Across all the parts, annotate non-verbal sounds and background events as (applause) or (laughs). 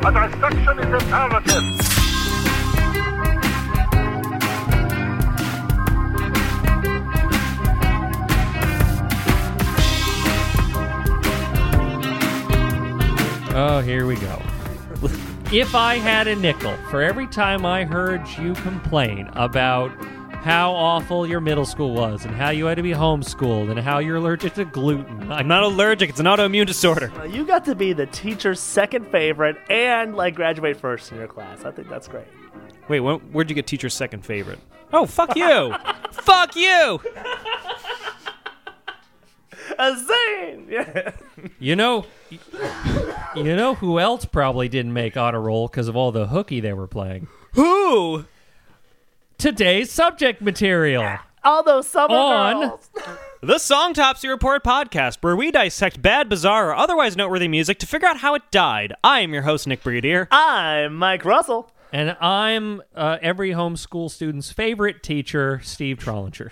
A dissection is imperative. Oh, here we go. if I had a nickel for every time I heard you complain about how awful your middle school was and how you had to be homeschooled and how you're allergic to gluten, I'm not allergic. It's an autoimmune disorder. Uh, You got to be the teacher's second favorite and like graduate first in your class. I think that's great. Wait, when, where'd you get teacher's second favorite? Oh, fuck you. (laughs) fuck you. (laughs) A zane! (laughs) Yeah. You know, you know who else probably didn't make honor roll because of all the hooky they were playing. Who? Today's subject material. All those summer On. girls. The Song Topsy Report podcast, where we dissect bad, bizarre, or otherwise noteworthy music to figure out how it died. I am your host, Nick Brigadier. I'm Mike Russell. And I'm uh, every homeschool student's favorite teacher, Steve Trollinger.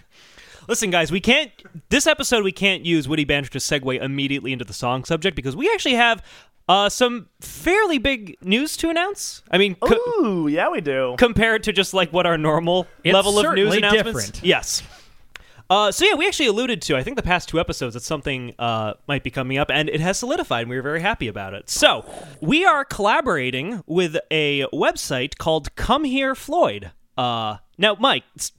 Listen, guys, we can't. This episode, we can't use Woody Banter to segue immediately into the song subject because we actually have uh, some fairly big news to announce. I mean, co- Ooh, yeah, we do. compared to just like what our normal It's level of news certainly announcements. different. Yes. Uh, so yeah, we actually alluded to. I think the past two episodes that something uh, might be coming up, and it has solidified. and We were very happy about it. So we are collaborating with a website called Come Here Floyd. Uh, now, Mike, s-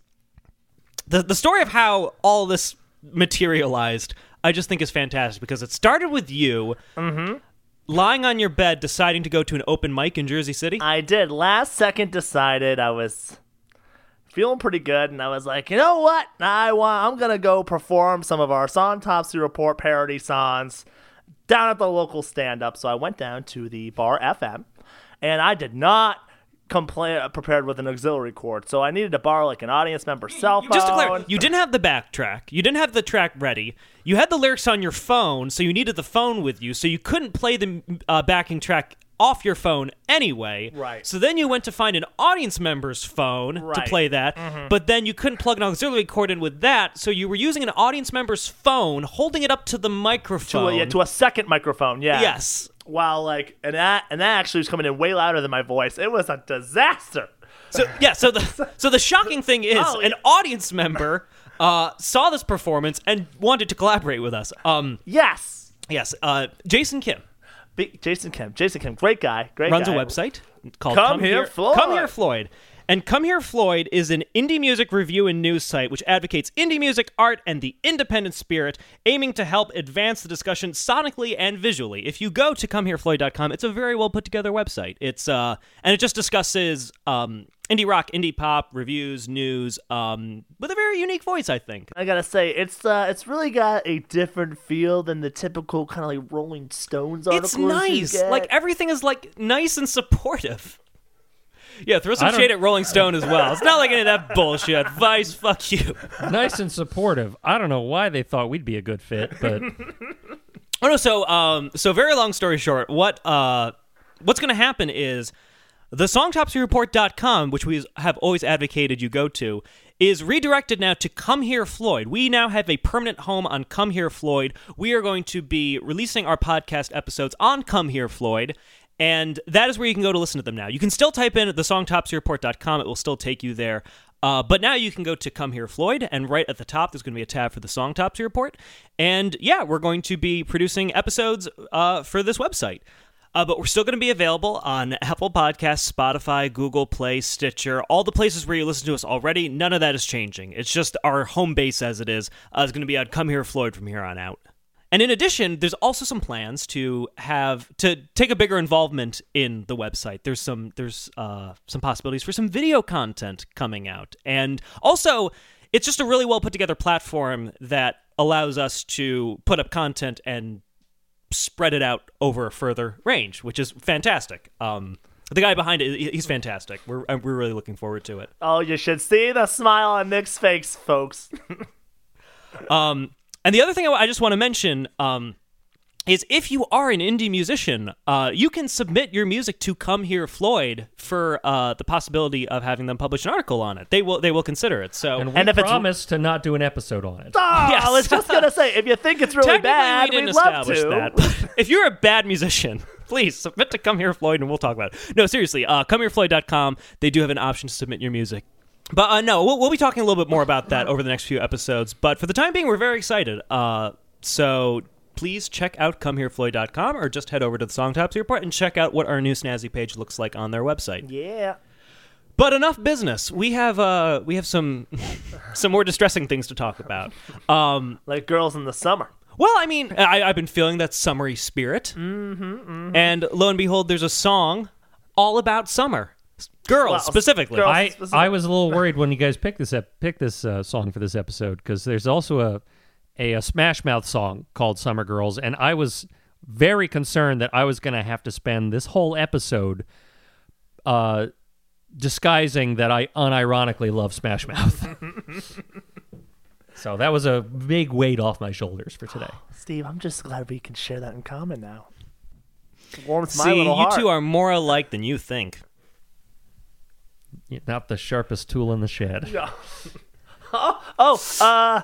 the the story of how all this materialized, I just think is fantastic because it started with you. Lying on your bed, deciding to go to an open mic in Jersey City. I did. Last second decided I was feeling pretty good, and I was like, you know what? I want. I'm gonna go perform some of our Song Topsy Report parody songs down at the local stand-up. So I went down to the Bar FM, and I did not complain prepared with an auxiliary cord. So I needed to borrow like an audience member cell phone. Just to clarify, you didn't have the backtrack. You didn't have the track ready. You had the lyrics on your phone, so you needed the phone with you, so you couldn't play the uh, backing track off your phone anyway. Right. So then you went to find an audience member's phone to Right. Mm-hmm. play that, but then you couldn't plug an auxiliary cord in with that, so you were using an audience member's phone, holding it up to the to microphone. a, yeah, to a second microphone. Yeah. yes. While like, and that and that actually was coming in way louder than my voice. It was a disaster. So yeah, so the so the shocking thing is Oh, an audience member uh, saw this performance and wanted to collaborate with us. Um, Yes. yes, uh, Jason Kim. Big Jason Kim. Jason Kim, great guy. Great runs guy. a website called Come Here Floyd. Come Here Floyd. And Come Here Floyd is an indie music review and news site which advocates indie music, art, and the independent spirit, aiming to help advance the discussion sonically and visually. If you go to comeherefloyd.com, it's a very well put together website. It's uh and it just discusses um indie rock, indie pop, reviews, news, um with a very unique voice, I think. I gotta say, it's uh, it's really got a different feel than the typical kind of like Rolling Stones articles. It's nice. Like everything is like nice and supportive. Yeah, throw some shade at Rolling Stone as well. It's not like any of that bullshit. Vice, fuck you. nice and supportive. I don't know why they thought we'd be a good fit, but (laughs) Oh no, so um so very long story short, what uh what's gonna happen is the songtopsyreport.com, which we have always advocated you go to, is redirected now to Come Here Floyd. We now have a permanent home on Come Here Floyd. We are going to be releasing our podcast episodes on Come Here Floyd. And that is where you can go to listen to them now. You can still type in the songtopsyreport.com. It will still take you there. Uh, but now you can go to Come Here Floyd, and right at the top, there's going to be a tab for the Song Topsy Report. And yeah, we're going to be producing episodes uh, for this website. Uh, but we're still going to be available on Apple Podcasts, Spotify, Google Play, Stitcher, all the places where you listen to us already. None of that is changing. It's just our home base as it is. Uh, is going to be on Come Here Floyd from here on out. And in addition, there's also some plans to have to take a bigger involvement in the website. There's some there's uh, some possibilities for some video content coming out, and also it's just a really well put together platform that allows us to put up content and spread it out over a further range, which is fantastic. Um, the guy behind it, he's fantastic. We're uh, we're really looking forward to it. oh, you should see the smile on Nick's face, folks. (laughs) Um, and the other thing I, I just want to mention um, is if you are an indie musician, uh, you can submit your music to Come Here Floyd for uh, the possibility of having them publish an article on it. They will they will consider it. So and we And if it's- promise to not do an episode on it. Oh, Yes. I was just gonna say, if you think it's really bad, we didn't we'd love establish to. that. (laughs) if you're a bad musician, (laughs) Please submit to Come Here Floyd and we'll talk about it. No, seriously, uh, ComeHereFloyd.com. They do have an option to submit your music. But uh, no, we'll, we'll be talking a little bit more about that over the next few episodes. But for the time being, we're very excited. Uh, so please check out ComeHereFloyd.com or just head over to the Songtopsy Report and check out what our new snazzy page looks like on their website. Yeah. But enough business. We have uh, we have some (laughs) some more distressing things to talk about. Um, Like girls in the summer. well, I mean, I, I've been feeling that summery spirit, mm-hmm, and lo and behold, there's a song all about summer, girls Well, specifically. girls- I, specific- I was a little worried when you guys picked this ep- picked this uh, song for this episode because there's also a, a a Smash Mouth song called "Summer Girls," and I was very concerned that I was going to have to spend this whole episode uh, disguising that I unironically love Smash Mouth. (laughs) so that was a big weight off my shoulders for today. (sighs) Steve, I'm just glad we can share that in common now. Warms my See, little you two are more alike than you think. You're Not the sharpest tool in the shed. (laughs) Oh, uh,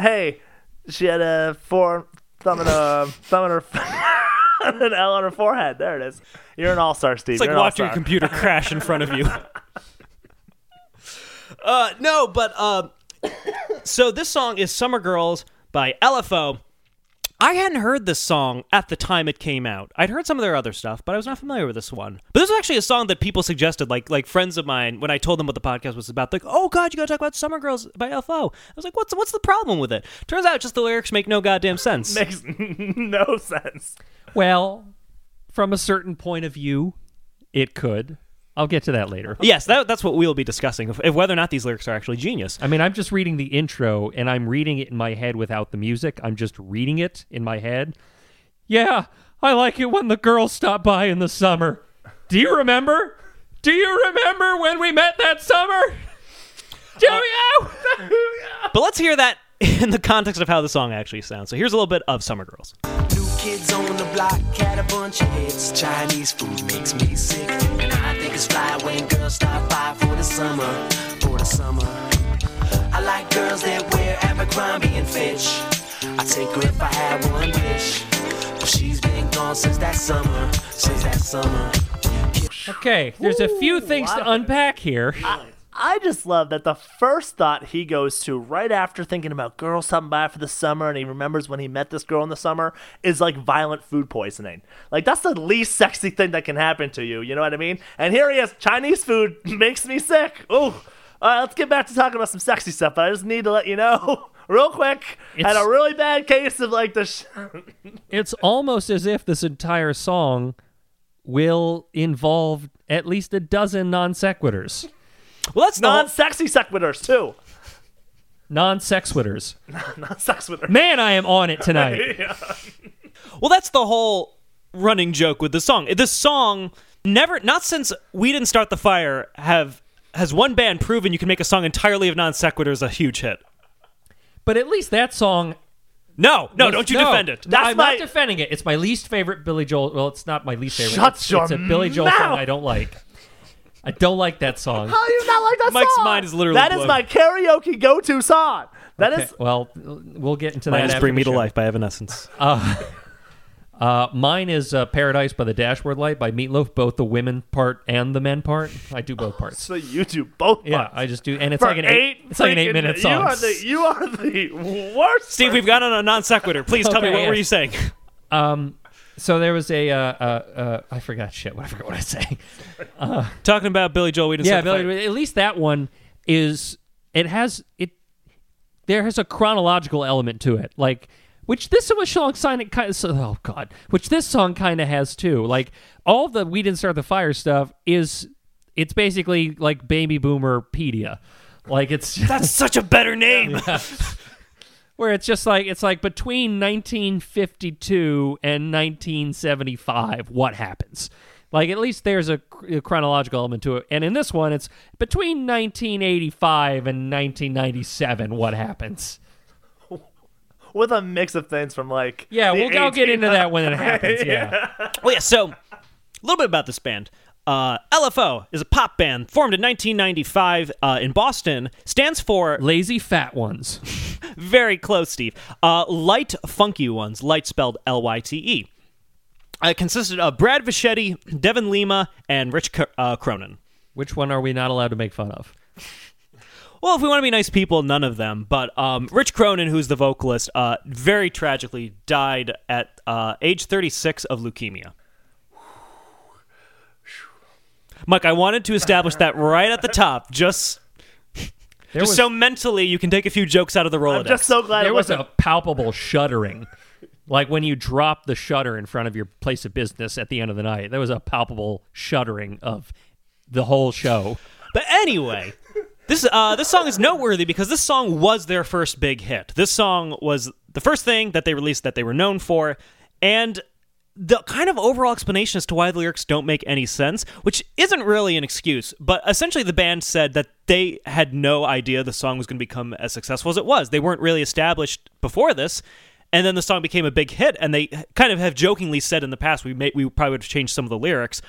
hey, she had a four thumb and a thumb in her (laughs) an L on her forehead. There it is. You're an all star, Steve. It's like You're an watching your all-star. computer crash in front of you. (laughs) uh, no, but uh, (coughs) so this song is "Summer Girls" by LFO. I hadn't heard this song at the time it came out. I'd heard some of their other stuff, but I was not familiar with this one. But this was actually a song that people suggested, like like friends of mine, when I told them what the podcast was about. Like, oh god, you gotta talk about "Summer Girls" by LFO. I was like, what's what's the problem with it? Turns out, just the lyrics make no goddamn sense. (laughs) Makes (laughs) no sense. Well, from a certain point of view, it could. I'll get to that later. (laughs) yes, that, that's what we'll be discussing, if, if whether or not these lyrics are actually genius. I mean, I'm just reading the intro and I'm reading it in my head without the music. I'm just reading it in my head. Yeah, I like it when the girls stop by in the summer. Do you remember? Do you remember when we met that summer? Do uh, you? (laughs) But let's hear that (laughs) in the context of how the song actually sounds. So here's a little bit of Summer Girls. New kids on the block had a bunch of hits. Chinese food makes me sick. And I think it's fly when girls stop by for the summer. For the summer. I like girls that wear Abercrombie and Fitch. I take her if I had one wish. But she's been gone since that summer. Since that summer. Okay, there's a few things to unpack here. I just love that the first thought he goes to right after thinking about girls stopping by for the summer and he remembers when he met this girl in the summer is like violent food poisoning. Like that's the least sexy thing that can happen to you, you know what I mean? And here he is, Chinese food (laughs) makes me sick. Ooh. All right, let's get back to talking about some sexy stuff, but I just need to let you know (laughs) real quick. had It's- a really bad case of like the sh- (laughs) It's almost as if this entire song will involve at least a dozen non sequiturs. Well, that's the whole- non-sexy sequiturs too. Non sexwiters. (laughs) Non-sexwiturs. Man, I am on it tonight. (laughs) well, that's the whole running joke with the song. This song never, not since we didn't start the fire, have has one band proven you can make a song entirely of non sequiturs a huge hit. But at least that song. No, no, was- don't you no. defend it. That's I'm my- not defending it. It's my least favorite Billy Joel. Well, it's not my least favorite. Shut it's, your it's a Billy Joel song. I don't like. I don't like that song. How do you not like that song? Mike's song? mind is literally That is blown. my karaoke go-to song. That is Okay, well, we'll get into Mine that. is after Bring the Me to show. Life by Evanescence. (laughs) Uh, mine is uh, Paradise by the Dashboard Light by Meatloaf, both the women part and the men part. I do both parts. so you do both. Yeah, parts. I just do, and it's For like an eight. It's like an freaking- eight-minute You song. are the you are the worst. Steve, we've got on a non sequitur. Please tell me Okay, what were yes. you saying? Um, so there was a, uh, uh, uh, I forgot shit. What I forgot what I was saying. (laughs) Talking about Billy Joel. We didn't yeah, Billy, at least that one is. It has it. There has a chronological element to it, like which this song sign it kind of. Oh God, which this song kind of has too. Like all the we didn't start the fire stuff is. It's basically like baby boomer pedia. Like it's That's such a better name. (laughs) where it's just like it's like between 1952 and 1975 what happens? Like at least there's a, a chronological element to it. And in this one it's between 1985 and 1997 what happens? With a mix of things from like yeah we'll I'll get into that when it (laughs) happens yeah. Oh yeah, so a little bit about this band. Uh, LFO is a pop band formed in 1995 uh, in Boston. Stands for lazy fat ones (laughs) very close, Steve. Uh, light, funky ones. Light spelled L Y T E. Uh, it consisted of Brad Fischetti, Devin Lima, and Rich C- uh, Cronin. Which one are we not allowed to make fun of? (laughs) Well, if we want to be nice people, none of them. But um, Rich Cronin, who's the vocalist, uh, very tragically died at uh, age 36 of leukemia. Mike, I wanted to establish that right at the top, just, There just was, so mentally you can take a few jokes out of the Rolodex. I'm just so glad there it was a palpable shuddering. Like when you drop the shutter in front of your place of business at the end of the night, there was a palpable shuddering of the whole show. But anyway, this uh, this song is noteworthy because this song was their first big hit. This song was the first thing that they released that they were known for, and the kind of overall explanation as to why the lyrics don't make any sense, which isn't really an excuse, but essentially the band said that they had no idea the song was going to become as successful as it was. They weren't really established before this. And then the song became a big hit, and they kind of have jokingly said in the past we may, we probably would have changed some of the lyrics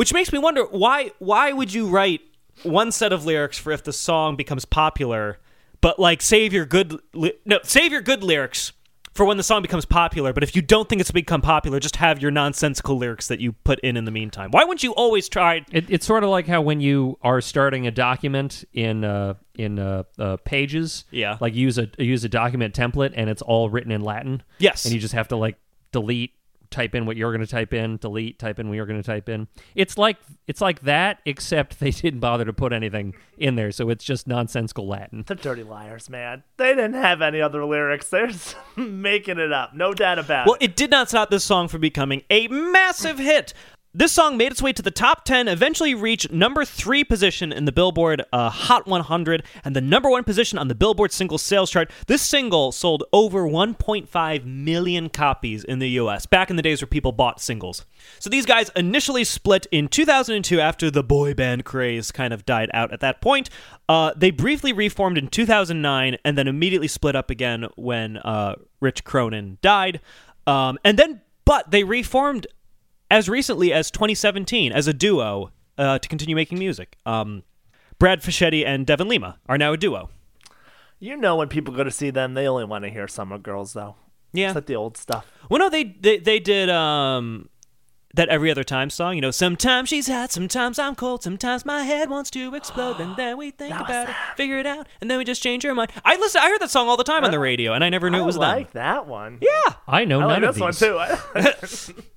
which makes me wonder why why would you write one set of lyrics for if the song becomes popular but like save your good li- no save your good lyrics for when the song becomes popular but if you don't think it's become popular just have your nonsensical lyrics that you put in in the meantime why wouldn't you always try It, it's sort of like how when you are starting a document in uh, in uh, uh, pages, Yeah. like use a use a document template and it's all written in Latin. Yes. and you just have to like delete, type in what you're going to type in, delete, type in what you're going to type in. It's like it's like that, except they (laughs) didn't bother to put anything in there, so it's just nonsensical Latin. They're dirty liars, man. They didn't have any other lyrics. (laughs) They're just making it up. No doubt about Well, it. Well, it did not stop this song from becoming a massive hit. This song made its way to the top 10, eventually reached number 3 position in the Billboard uh, Hot 100 and the number 1 position on the Billboard single sales chart. This single sold over 1.5 million copies in the US, back in the days where people bought singles. So these guys initially split in 2002 after the boy band craze kind of died out at that point. Uh, they briefly reformed in 2009 and then immediately split up again when uh, Rich Cronin died. Um, and then, but they reformed as recently as 2017 as a duo uh, to continue making music. Um, Brad Fischetti and Devin Lima are now a duo. You know when people go to see them, they only want to hear Summer Girls, though. Yeah. It's like the old stuff. Well, no, they they, they did um, that every other time song. You know, sometimes she's hot, sometimes I'm cold, sometimes my head wants to explode, and then we think That about it, figure it out, and then we just change our mind. I listen. I heard that song all the time on the radio, and I never knew I it was like them. that one. Yeah. I know I like none of this these. one, too. (laughs) (laughs)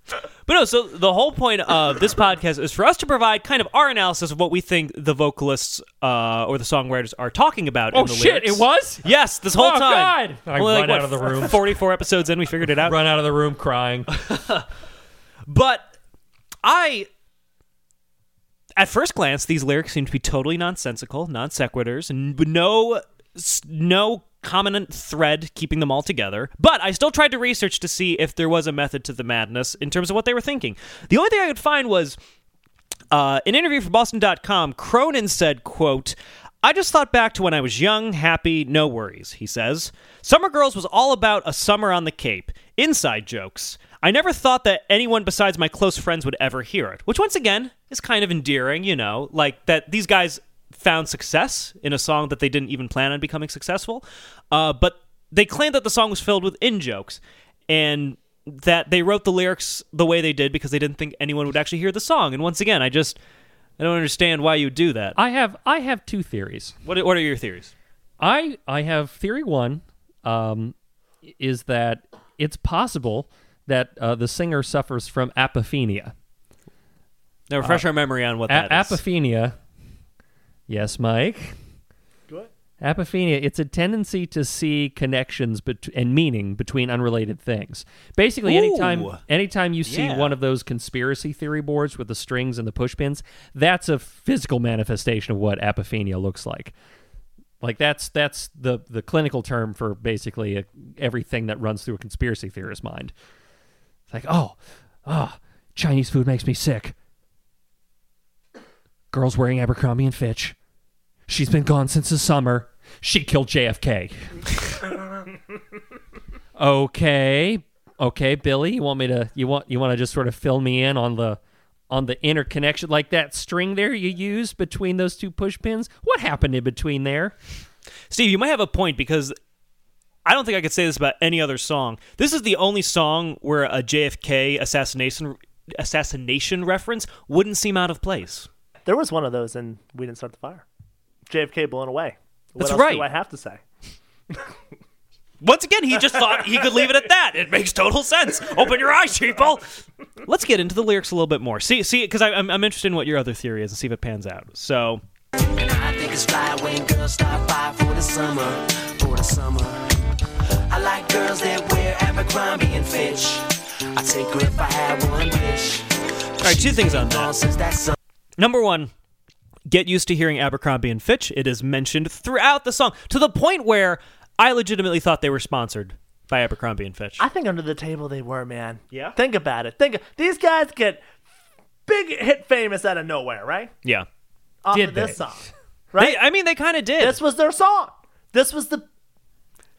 But no, so the whole point of this podcast is for us to provide kind of our analysis of what we think the vocalists uh, or the songwriters are talking about. Oh in the shit! lyrics. It was. Yes, this whole Oh, time. God! I Only, run out of the room. (laughs) Forty-four episodes in, we figured it out. Run out of the room crying. But I, at first glance, these lyrics seem to be totally nonsensical, non sequiturs, and no, no common thread keeping them all together. But I still tried to research to see if there was a method to the madness in terms of what they were thinking. The only thing I could find was uh, an interview for Boston.com. Cronin said, "quote." I just thought back to when I was young, happy, no worries, he says. Summer Girls was all about a summer on the Cape. Inside jokes. I never thought that anyone besides my close friends would ever hear it, which once again is kind of endearing, you know, like that these guys found success in a song that they didn't even plan on becoming successful. Uh, but they claimed that the song was filled with in jokes and that they wrote the lyrics the way they did because they didn't think anyone would actually hear the song. And once again, I just I don't understand why you do that. I have I have two theories. What what are your theories? I I have theory one, um, is that it's possible that uh, the singer suffers from apophenia. Now refresh our memory on what A- that is. apophenia. Yes, Mike. Good. Apophenia, it's a tendency to see connections bet- and meaning between unrelated things. Basically, anytime Ooh. anytime you see Yeah. one of those conspiracy theory boards with the strings and the pushpins, that's a physical manifestation of what apophenia looks like. Like that's that's the the clinical term for basically a, everything that runs through a conspiracy theorist's mind. It's like, oh, oh, Chinese food makes me sick. Girls wearing Abercrombie and Fitch. She's been gone since the summer. She killed JFK. (laughs) okay. Okay, Billy, you want me to you want you want to just sort of fill me in on the on the interconnection like that string there you used between those two push pins? What happened in between there? Steve, you might have a point because I don't think I could say this about any other song. This is the only song where a JFK assassination assassination reference wouldn't seem out of place. There was one of those, and we didn't start the fire. JFK blown away. What That's else right. Do I have to say? (laughs) Once again, he just thought he could leave it at that. It makes total sense. Open your eyes, people. Let's get into the lyrics a little bit more. See, see, because I'm, I'm interested in what your other theory is and see if it pans out. So, And I think it's fly when girls stop by for the summer, for the summer. I like girls that wear Abercrombie and Fitch. I take her if I had one wish. all right, two things on that. Since that summer. Number one, get used to hearing Abercrombie and Fitch. It is mentioned throughout the song to the point where I legitimately thought they were sponsored by Abercrombie and Fitch. I think under the table they were, man. Yeah? Think about it. Think these guys get big hit famous out of nowhere, right? yeah, Off Did of this they? song. they, Right? I mean, they kind of did. this was their song. This was the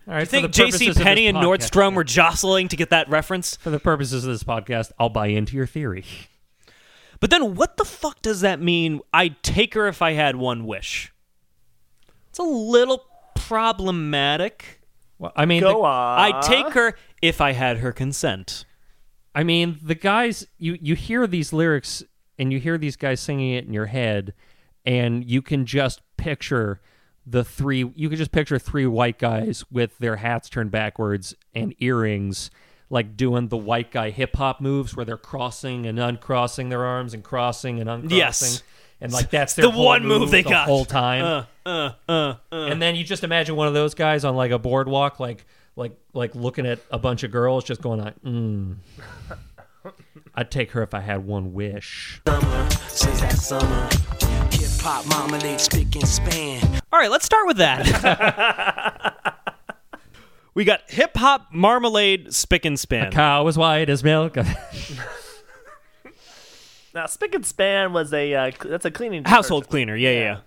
All right, I for think J.C. of this Penney and podcast- Nordstrom were jostling to get that reference. For the purposes of this podcast, I'll buy into your theory. But then, what the fuck does that mean? I'd take her if I had one wish. It's a little problematic. Well, I mean, go the, on. I'd take her if I had her consent. I mean, the guys you you hear these lyrics and you hear these guys singing it in your head, and you can just picture the three. You can just picture three white guys with their hats turned backwards and earrings, like doing the white guy hip hop moves where they're crossing and uncrossing their arms and crossing and uncrossing. Yes. And like that's their The whole one move they the got. whole time. Uh, uh, uh, uh. and then you just imagine one of those guys on like a boardwalk, like like like looking at a bunch of girls, just going like, mm. (laughs) I'd take her if I had one wish. summer, since that summer. Hip hop, marmalade, spick and span. All right, let's start with that. (laughs) we got hip hop, marmalade, spick and span. Cow as white as milk. (laughs) now spick and span was a uh, cl- that's a cleaning Household detergent. cleaner. Yeah, yeah. yeah.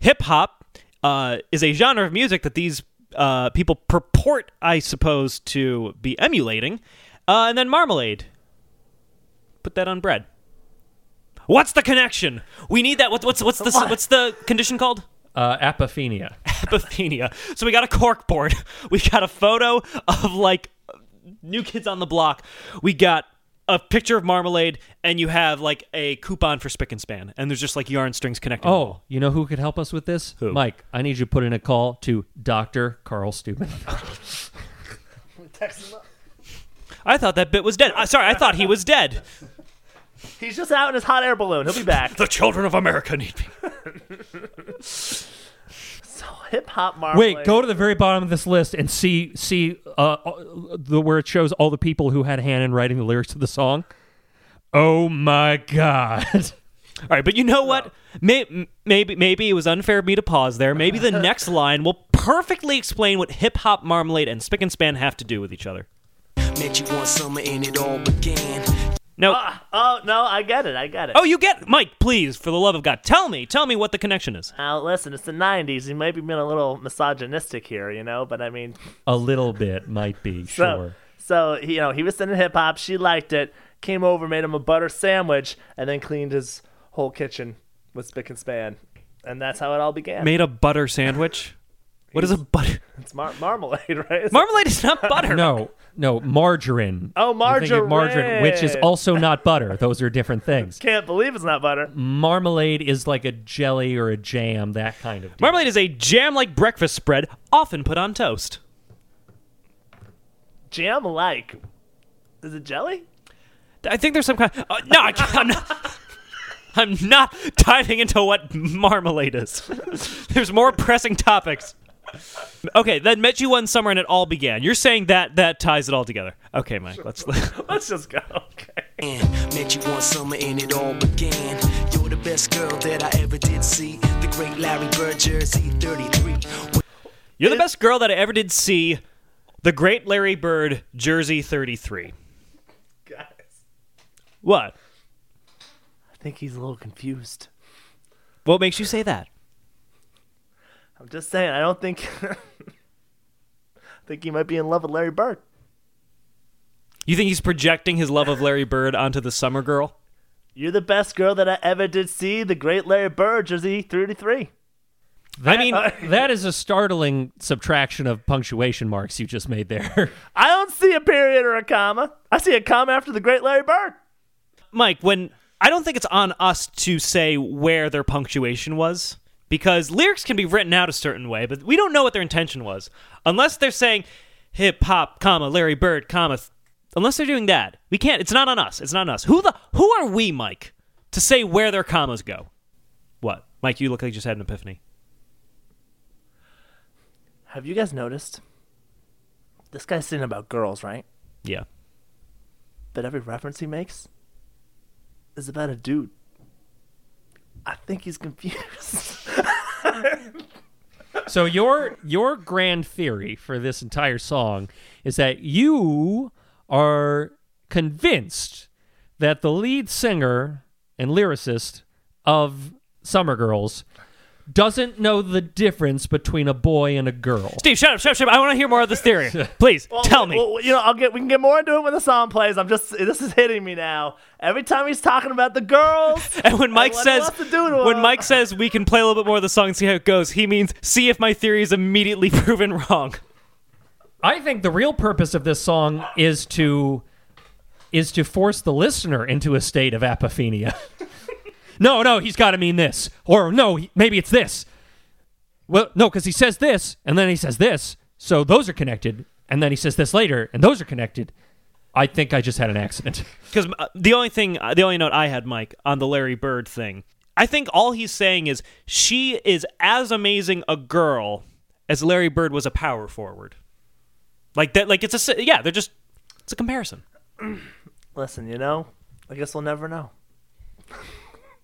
Hip hop uh, is a genre of music that these uh, people purport, I suppose, to be emulating. Uh, and then marmalade. Put that on bread. What's the connection? We need that. What, what's what's the What? (laughs) what's the condition called? Uh, apophenia. (laughs) Epiphania. So we got a cork board. (laughs) We got a photo of like new kids on the block. We got a picture of marmalade, and you have like a coupon for Spick and Span, and there's just like yarn strings connecting. Oh, you know who could help us with this? Who? Mike, I need you to put in a call to Dr. Carl Steuben. (laughs) Text him up. I thought that bit was dead. Uh, sorry, I thought he was dead. He's just out in his hot air balloon. He'll be back. The children of America need me. So hip hop marmalade. Wait, go to the very bottom of this list and see see uh, the where it shows all the people who had a hand in writing the lyrics to the song. Oh my god. All right, but you know what? May- m- Maybe maybe it was unfair of me to pause there. Maybe the (laughs) next line will perfectly explain what hip hop, marmalade, and Spick and Span have to do with each other. Met you one summer and it all began. No. Uh, oh no, I get it. I get it. oh, you get Mike, please, for the love of God, tell me, tell me what the connection is. Now listen, it's the '90s. You might be being a little misogynistic here, you know, but I mean, a little bit might be, (laughs) so sure. so he, you know, he was singing hip hop. She liked it. Came over, made him a butter sandwich, and then cleaned his whole kitchen with spick and span, and that's how it all began. Made a butter sandwich. What is a butter? (laughs) It's mar- marmalade, (laughs) right? It's- Marmalade is not (laughs) butter. No, no, margarine. Oh, You're thinking of margarine, which is margarine. also not butter. Those are different things. Can't believe it's not butter. Marmalade is like a jelly or a jam, that kind of. Deal. Marmalade is a jam-like breakfast spread, often put on toast. Jam like. Is it jelly? I think there's some kind. Uh, no, I can't, I'm not. I'm not diving into what marmalade is. There's more pressing topics. Okay, then met you one summer and it all began. You're saying that that ties it all together. Okay, Mike, let's. (laughs) Let's just go. Okay. And met you one summer and it all began. You're the best girl that I ever did see. The great Larry Bird, Jersey 33. You're the best girl that I ever did see. The Great Larry Bird, Jersey 33. Guys, What? I think he's a little confused. What makes you say that? I'm just saying. I don't think. (laughs) I think he might be in love with Larry Bird. You think he's projecting his love of Larry Bird onto the summer girl? You're the best girl that I ever did see. The great Larry Bird, Jersey 33. I mean, (laughs) That is a startling subtraction of punctuation marks you just made there. (laughs) I don't see a period or a comma. I see a comma after the great Larry Bird. Mike, when I don't think it's on us to say where their punctuation was because lyrics can be written out a certain way, but we don't know what their intention was unless they're saying hip hop, comma Larry Bird, comma. th- Unless they're doing that, we can't. It's not on us. It's not on us. Who the who are we, Mike, to say where their commas go? What, Mike? You look like you just had an epiphany. Have you guys noticed? This guy's singing about girls, right? Yeah. But every reference he makes is about a dude. I think he's (laughs) confused. (laughs) so your your grand theory for this entire song is that you are convinced that the lead singer and lyricist of Summer Girls doesn't know the difference between a boy and a girl. Steve, shut up, shut up, shut up. I want to hear more of this theory. (laughs) Please tell me. Well, you know, I'll get we can get more into it when the song plays. I'm just this is hitting me now. Every time he's talking about the girls, (laughs) And when Mike what he says to do to when him. Mike says we can play a little bit more of the song and see how it goes, he means see if my theory is immediately (laughs) proven wrong. I think the real purpose of this song is to is to force the listener into a state of apophenia. No, no, he's got to mean this, or no, he- maybe it's this. Well, no, because he says this, and then he says this, so those are connected, and then he says this later, and those are connected. I think I just had an accident. (laughs) Because uh, the only thing, uh, the only note I had, Mike, on the Larry Bird thing, I think all he's saying is she is as amazing a girl as Larry Bird was a power forward. Like that, like it's a yeah, they're just it's a comparison. (clears throat) listen, you know, I guess we'll never know.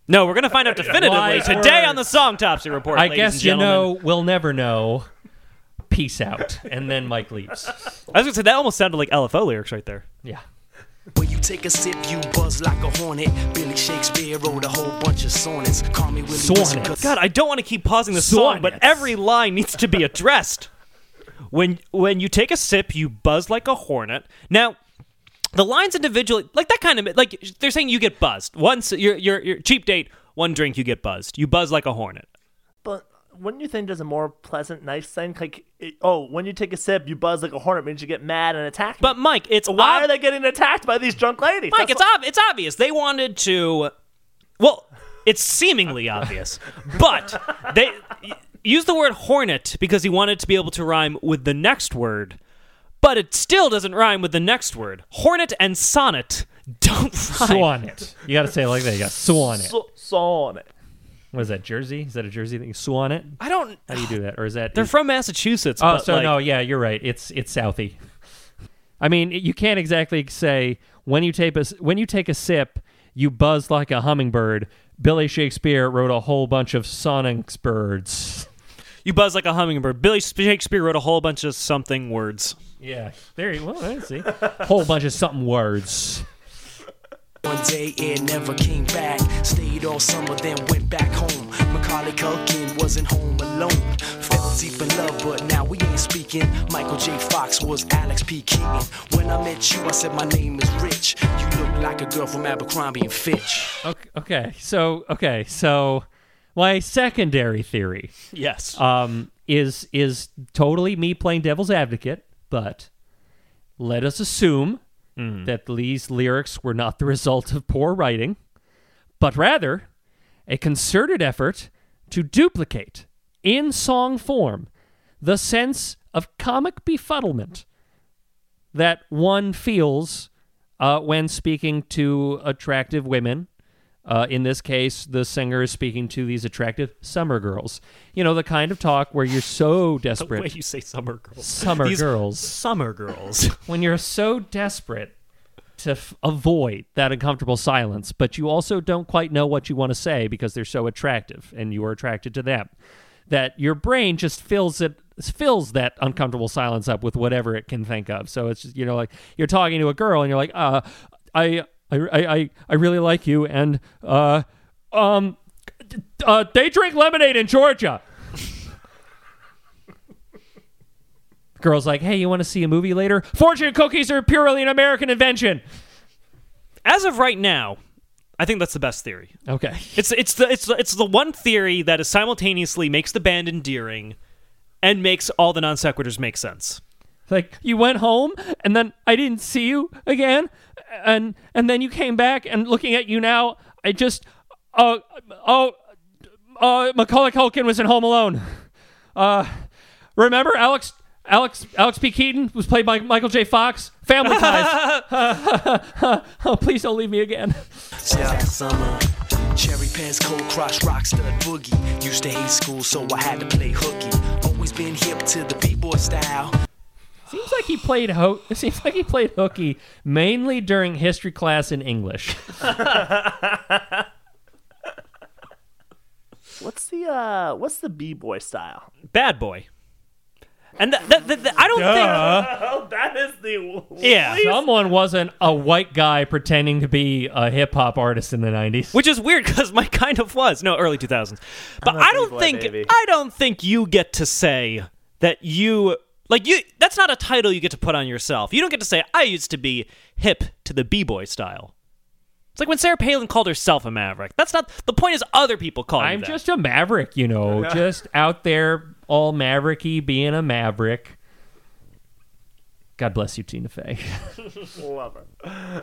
No, we're gonna find out (laughs) definitively Wise today words. on the Song Topsy Report. I ladies guess and you gentlemen. know we'll never know. Peace out, and then Mike leaves. I was gonna say that almost sounded like LFO lyrics right there. Yeah. When you take a sip, you buzz like a hornet. Billy Shakespeare wrote a whole bunch of sonnets. Call me Willie Sonnets. Wilson, 'cause- God, I don't want to keep pausing the song, but Sonnets. every line needs to be addressed. When when you take a sip, you buzz like a hornet. Now, the lines individually, like that kind of like they're saying you get buzzed. Once your your your cheap date, one drink you get buzzed. You buzz like a hornet. But wouldn't you think there's a more pleasant, nice thing? Like, it, oh, when you take a sip, you buzz like a hornet, means you get mad and attack. But Mike, it's why ob- are they getting attacked by these drunk ladies? Mike, That's it's ob- it's obvious they wanted to. Well, it's seemingly (laughs) obvious, but they use the word hornet because he wanted to be able to rhyme with the next word, but it still doesn't rhyme with the next word. Hornet and sonnet (laughs) don't rhyme. Sonnet. You got to say it like that. You gotta sonnet. so, sonnet. What is that? Jersey? Is that a Jersey thing? Sonnet? I don't. How do you do that? Or is that? They're is- from Massachusetts. Oh, but so like, no, yeah, you're right. It's it's Southie. I mean, you can't exactly say when you take a s- when you take a sip, you buzz like a hummingbird. Billy Shakespeare wrote a whole bunch of sonics birds. you buzz like a hummingbird. Billy Shakespeare wrote a whole bunch of something words. Yeah, there you well, I see. whole bunch of something words. One day it never came back. Stayed all summer, then went back home. Macaulay Culkin wasn't home alone. Fell deep in love, but now we ain't speaking. Michael J. Fox was Alex P. Keaton. When I met you, I said my name is Rich. You look like a girl from Abercrombie and Fitch. Okay, okay, so okay, so my secondary theory Yes. um, is is totally me playing devil's advocate, but let us assume that Lee's lyrics were not the result of poor writing, but rather a concerted effort to duplicate in song form the sense of comic befuddlement that one feels uh, when speaking to attractive women. Uh, in this case, the singer is speaking to these attractive summer girls. You know, the kind of talk where you're so (laughs) desperate. the way you say summer girls. Summer These girls. Summer girls. (laughs) When you're so desperate to f- avoid that uncomfortable silence, but you also don't quite know what you want to say because they're so attractive and you are attracted to them, that your brain just fills it fills that uncomfortable silence up with whatever it can think of. So it's just, you know like you're talking to a girl and you're like, uh, I I I I really like you and uh um uh they drink lemonade in Georgia. Girl's like, hey, you want to see a movie later? Fortune cookies are purely an American invention. As of right now, I think that's the best theory. Okay. It's it's the it's the, it's the one theory that is simultaneously makes the band endearing and makes all the non sequiturs make sense. Like you went home and then I didn't see you again and and then you came back and looking at you now I just uh oh uh Macaulay Culkin was in Home Alone. Uh remember Alex Alex Alex P. Keaton was played by Michael J. Fox. Family ties. (laughs) (laughs) oh, please don't leave me again. That summer. Cherry pants, cold crush, rock stud boogie. Used to hate school, so I had to play hooky. Always been hip to the b-boy style. Seems like he played ho- it seems like he played hooky mainly during history class in English. (laughs) What's the uh what's the b boy style? Bad boy. And th- th- th- th- I don't (laughs) Oh, that is the think yeah, Someone wasn't a white guy pretending to be a hip hop artist in the 90s. which is weird because my kind of was no early 2000s. But I'm a I don't B-boy think baby. I don't think you get to say that you like you. That's not a title you get to put on yourself. You don't get to say I used to be hip to the b boy style. It's like when Sarah Palin called herself a maverick. That's not the point. Is other people calling I'm you that. just a maverick, you know, (laughs) just out there all mavericky being a maverick. God bless you, Tina Fey. (laughs) Love her.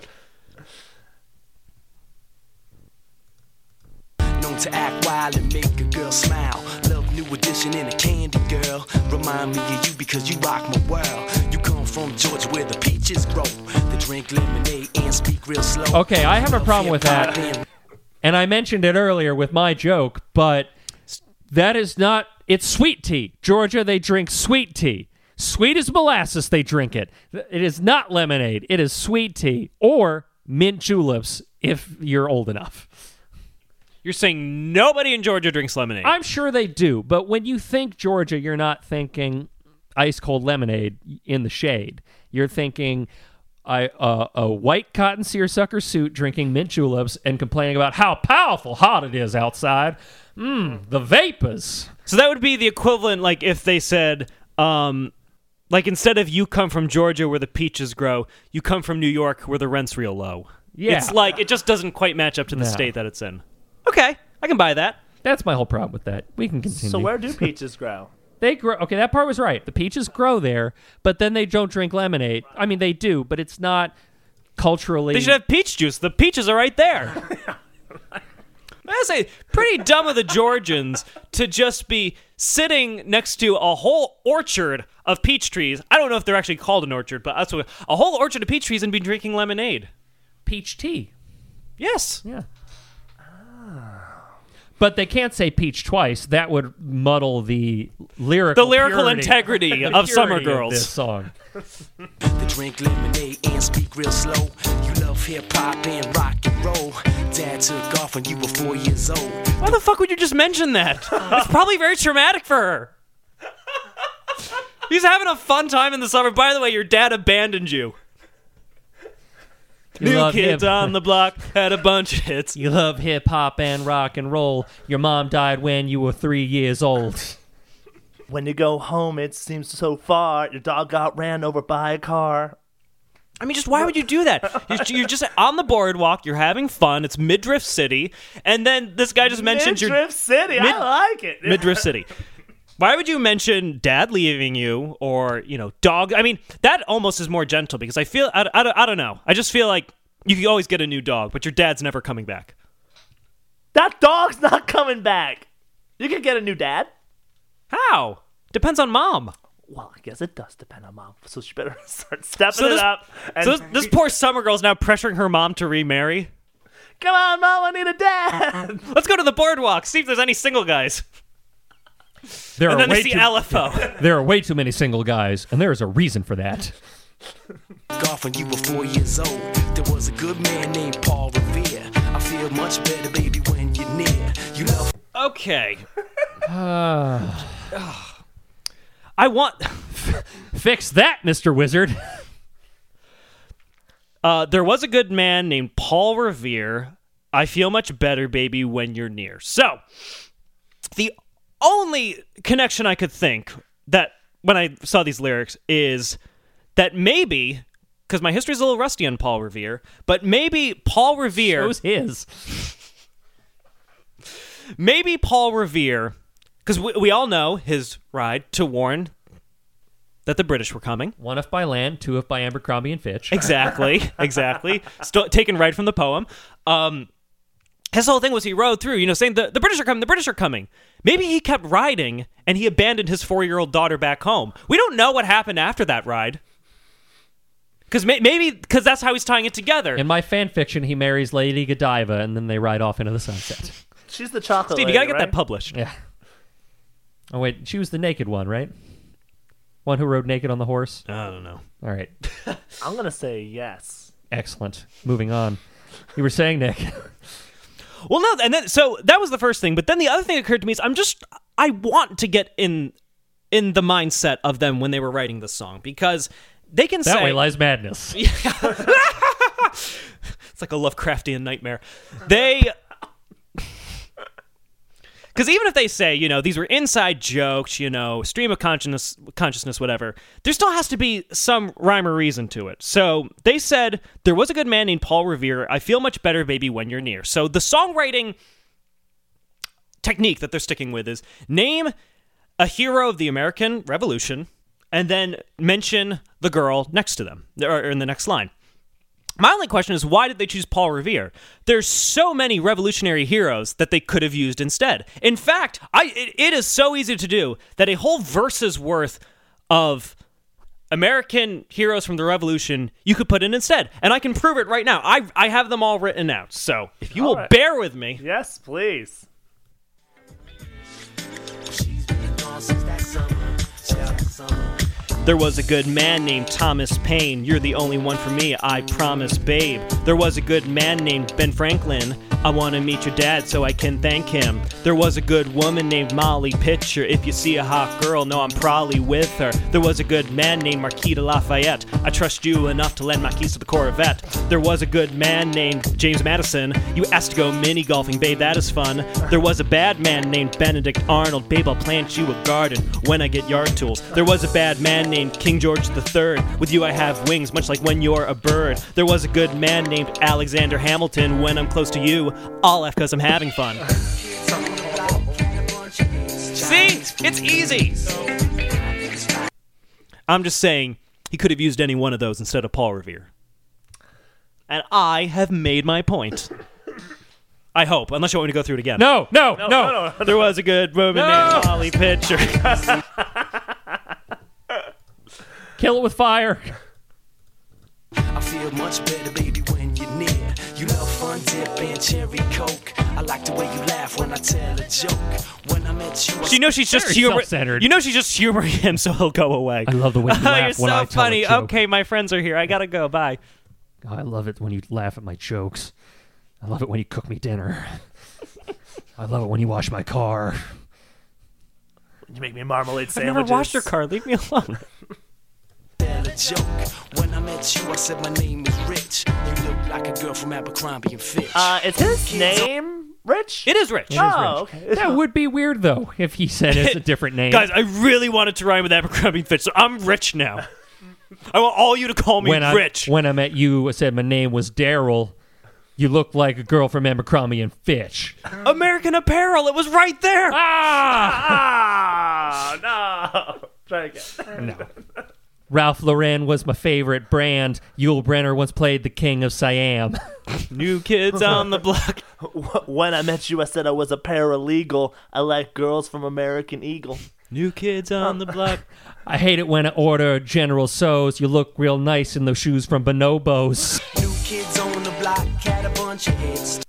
Known to act wild and make a girl smile. Love New Edition in a candy girl. Remind me of you because you rock my world. You come from Georgia where the peaches grow. They drink lemonade and speak real slow. Okay, I have a problem with that. And and I mentioned it earlier with my joke, but that is not it's sweet tea. Georgia they drink sweet tea. Sweet as molasses they drink it. It is not lemonade. It is sweet tea or mint juleps if you're old enough. You're saying nobody in Georgia drinks lemonade. I'm sure they do, but when you think Georgia, you're not thinking ice cold lemonade in the shade. You're thinking I, uh, a white cotton seersucker suit drinking mint juleps and complaining about how powerful hot it is outside. Mmm, the vapors. So that would be the equivalent, like if they said, um, like instead of you come from Georgia where the peaches grow, you come from New York where the rent's real low. Yeah. It's like it just doesn't quite match up to the No. state that it's in. Okay, I can buy that. That's my whole problem with that. We can continue. So where do (laughs) peaches grow? they grow? Okay, that part was right. The peaches grow there, but then they don't drink lemonade. I mean, they do, but it's not culturally. They should have peach juice. The peaches are right there. (laughs) I say, pretty dumb of the Georgians to just be sitting next to a whole orchard of peach trees. I don't know if they're actually called an orchard, but that's what a whole orchard of peach trees and be drinking lemonade. peach tea. Yes. Yeah. But they can't say peach twice. That would muddle the lyrical The lyrical purity- integrity the (laughs) of Summer purity Girls. this song. They drink lemonade and speak real slow. You love hip hop and rock and roll. Dad took off when you were four years old. Why the fuck would you just mention that? it's probably very traumatic for her. He's having a fun time in the summer. By the way, your dad abandoned you. You New love kids hip- on the block had a bunch of hits. You love hip hop and rock and roll. Your mom died when you were three years old. When you go home, it seems so far. Your dog got ran over by a car. I mean, just why would you do that? You're, you're just on the boardwalk. You're having fun. It's Midriff City, and then this guy just mentions your Midriff City. Mid- I like it. Midriff City. Why would you mention dad leaving you or, you know, dog? I mean, that almost is more gentle because I feel, I, I, I don't know. I just feel like you can always get a new dog, but your dad's never coming back. That dog's (laughs) not coming back. You can get a new dad. How? Depends on mom. Well, I guess it does depend on mom. So she better (laughs) start stepping So it up. And so this, this poor summer girl's now pressuring her mom to remarry. come on, mom, I need a dad. (laughs) Let's go to the boardwalk, see if there's any single guys. There And are then they way see too, LFO. (laughs) there are way too many single guys, and there is a reason for that. Off when you were four years old. There was a good man named Paul Revere. I feel much better, baby, when you're near. You love okay. (sighs) (sighs) I want. (sighs) Fix that, Mister Wizard. (laughs) Uh, there was a good man named Paul Revere. I feel much better, baby, when you're near. So, the only connection I could think that when I saw these lyrics is that maybe because my history's a little rusty on Paul Revere, but maybe Paul Revere, Shows his. maybe Paul Revere, because we, we all know his ride to warn that the British were coming. One if by land, two if by Abercrombie and Fitch. Exactly, exactly. Still taken right from the poem. Um, his whole thing was he rode through, you know, saying the, the British are coming, the British are coming. Maybe he kept riding and he abandoned his four year old daughter back home. We don't know what happened after that ride. Because may, maybe because that's how he's tying it together. In my fan fiction, he marries Lady Godiva, and then they ride off into the sunset. She's the chocolate. Steve, you gotta get right? that published. Yeah. Oh wait, she was the naked one, right? One who rode naked on the horse. I don't know. All right, (laughs) I'm gonna say yes. excellent. Moving on. You were saying, Nick. (laughs) Well, no, and then so that was the first thing, but then the other thing that occurred to me is I'm just I want to get in in the mindset of them when they were writing this song because they can say That say way lies madness. (laughs) it's like a Lovecraftian nightmare. They because even if they say you know these were inside jokes, you know stream of consciousness, consciousness, whatever, there still has to be some rhyme or reason to it. So they said there was a good man named Paul Revere. I feel much better, baby, when you're near. So the songwriting technique that they're sticking with is name a hero of the American Revolution and then mention the girl next to them or in the next line. My only question is why did they choose Paul Revere? There's so many revolutionary heroes that they could have used instead. In fact, I it, it is so easy to do that a whole verse's worth of American heroes from the Revolution you could put in instead, and I can prove it right now. I I have them all written out. So if you All will right. bear with me, Yes, please. She's been gone since that summer. Since that summer. There was a good man named Thomas Paine. You're the only one for me, I promise, babe. There was a good man named Ben Franklin. I want to meet your dad so I can thank him. There was a good woman named Molly Pitcher. If you see a hot girl, know I'm probably with her. There was a good man named Marquis de Lafayette. I trust you enough to lend my keys to the Corvette. There was a good man named James Madison. You asked to go mini golfing, babe, that is fun. There was a bad man named Benedict Arnold. Babe, I'll plant you a garden when I get yard tools. There was a bad man named King George III. With you, I have wings, much like when you're a bird. There was a good man named Alexander Hamilton. When I'm close to you, I'll laugh because I'm having fun. See? It's easy. I'm just saying, he could have used any one of those instead of Paul Revere. And I have made my point. I hope, unless you want me to go through it again. No, no, no. There was a good woman No. named Molly Pitcher. (laughs) Kill it with fire. I feel much better, baby, when you're near. You love fun dip and cherry coke. I like the way you laugh when I tell a joke. When I met you, I you know she's just Very humor- self-centered. You know she's just humoring him, so he'll go away. I love the way you oh, (laughs) laugh you're when so I tell a funny. joke. Okay, my friends are here. I gotta go. Bye. Oh, I love it when you laugh at my jokes. I love it when you cook me dinner. I love it when you wash my car. You make me marmalade I've sandwiches. never washed your car. Leave me alone. (laughs) tell a joke. When I met you, I said my name is Rich. You look like a girl from Abercrombie and Fitch. Uh, is his name Rich? It is rich. Oh, okay. That (laughs) would be weird though if he said it's a (laughs) different name. Guys, I really wanted to rhyme with Abercrombie and Fitch, so I'm rich now. I want all you to call me when I rich. when I met you, I said my name was Daryl. You look like a girl from Abercrombie and Fitch. American Apparel. It was right there. Ah! Ah, no. Try again. No. (laughs) Ralph Lauren was my favorite brand. Yul Brynner once played the king of Siam. (laughs) New kids on the block. when I met you, I said I was a paralegal. I like girls from American Eagle. New kids on the block. (laughs) I hate it when I order General Tso's. You look real nice in those shoes from Bonobos. (laughs) New kids on the block had a bunch of hits.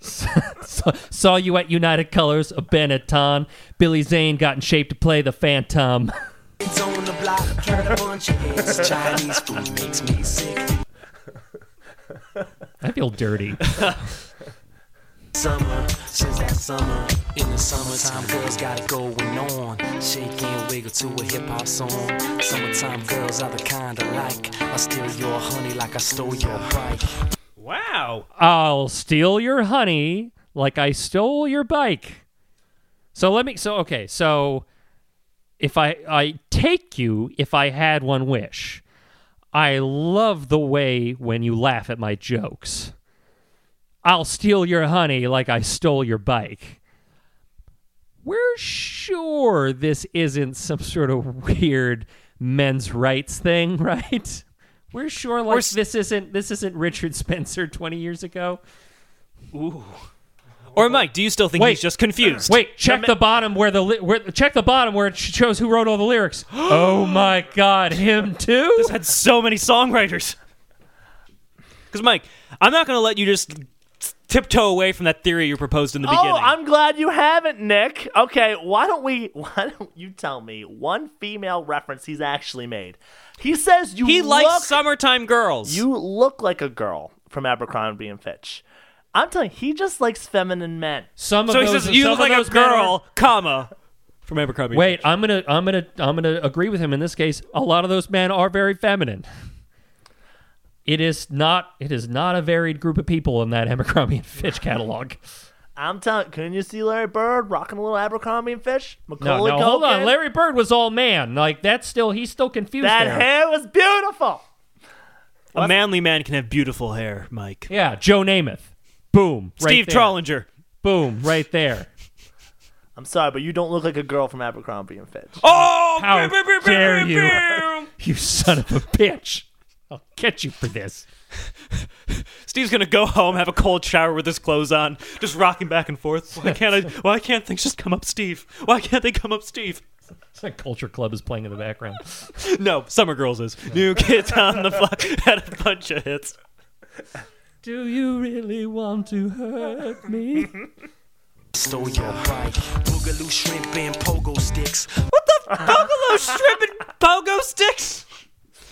Saw- Saw you at United Colors of Benetton. Billy Zane got in shape to play the Phantom. Kids on the block had a bunch of hits. Chinese food makes me sick. I feel dirty. Summer, since that summer. In the summertime, girls got it going on. Shake and wiggle to a hip hop song. Summertime girls are the kind I like. I steal your honey like I stole your bike. Wow. I'll steal your honey like I stole your bike. So let me so okay, so if I I take you if I had one wish. I love the way when you laugh at my jokes. I'll steal your honey like I stole your bike. We're sure this isn't some sort of weird men's rights thing, (laughs) right? We're sure like this isn't this isn't Richard Spencer 20 years ago. Or Mike, do you still think Wait. he's just confused? Wait, check the bottom where the li- where, check the bottom where it shows who wrote all the lyrics. (gasps) oh my god, him too? This had so many songwriters. Because Mike, I'm not going to let you just tiptoe away from that theory you proposed in the oh, beginning. Oh, I'm glad you haven't, Nick. Okay, why don't we? (laughs) Why don't you tell me one female reference he's actually made? He says you he look, likes summertime girls. you look like a girl from Abercrombie and Fitch. I'm telling you, he just likes feminine men. Some of so he those, says you some look of like a those men are- girl, comma, from Abercrombie. Wait, I'm gonna, I'm gonna, I'm gonna agree with him in this case. A lot of those men are very feminine. It is not, it is not a varied group of people in that Abercrombie and Fitch catalog. I'm telling. Couldn't you see Larry Bird rocking a little Abercrombie and Fitch? No, Macaulay no, hold on. Culkin? Larry Bird was all man. Like that's still, he's still confused That there. hair was beautiful. a manly man can have beautiful hair, Mike. Yeah, Joe Namath. Boom. right Steve there. Trollinger. Boom. Right there. I'm sorry, but you don't look like a girl from Abercrombie and Fitch. Oh, How dare bam, you. bam. (laughs) You son of a bitch. I'll catch you for this. Steve's gonna go home, have a cold shower with his clothes on, just rocking back and forth. Why can't I? (laughs) Why can't things just come up, Steve? Why can't they come up, Steve? It's like Culture Club is playing in the background. (laughs) No, Summer Girls is. New Kids on the Block had a bunch of hits. Do you really want to hurt me? Stole your bike. Boogaloo shrimp and pogo sticks. What the Boogaloo shrimp and pogo sticks?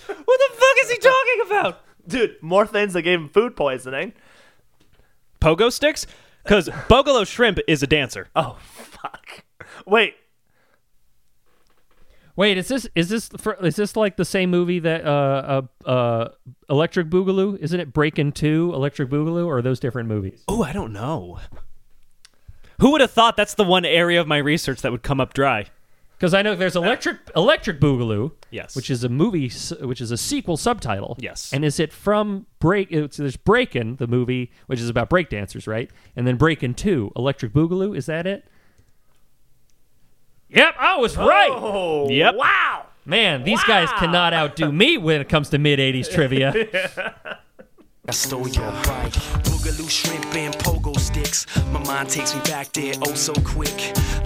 What the fuck is he talking about? Dude, more things that gave him food poisoning. Pogo sticks? Because Boogaloo shrimp is a dancer. Oh fuck. Wait, Wait, is this is this for, is this like the same movie that uh uh, uh Electric Boogaloo? Isn't it Breakin' Two, Electric Boogaloo, or are those different movies? Oh, I don't know. Who would have thought that's the one area of my research that would come up dry? Because I know there's Electric Electric Boogaloo, Yes. which is a movie, which is a sequel subtitle. Yes. And is it from Break? It's, there's Breakin', the movie, which is about breakdancers, right? And then Breakin' Two, Electric Boogaloo. Is that it? Yep, I was right. Oh, Yep. Wow. Man, these guys cannot outdo me when it comes to mid '80s trivia. (laughs) I stole your bike. Boogaloo shrimp and pogo sticks. My mind takes me back there oh so quick.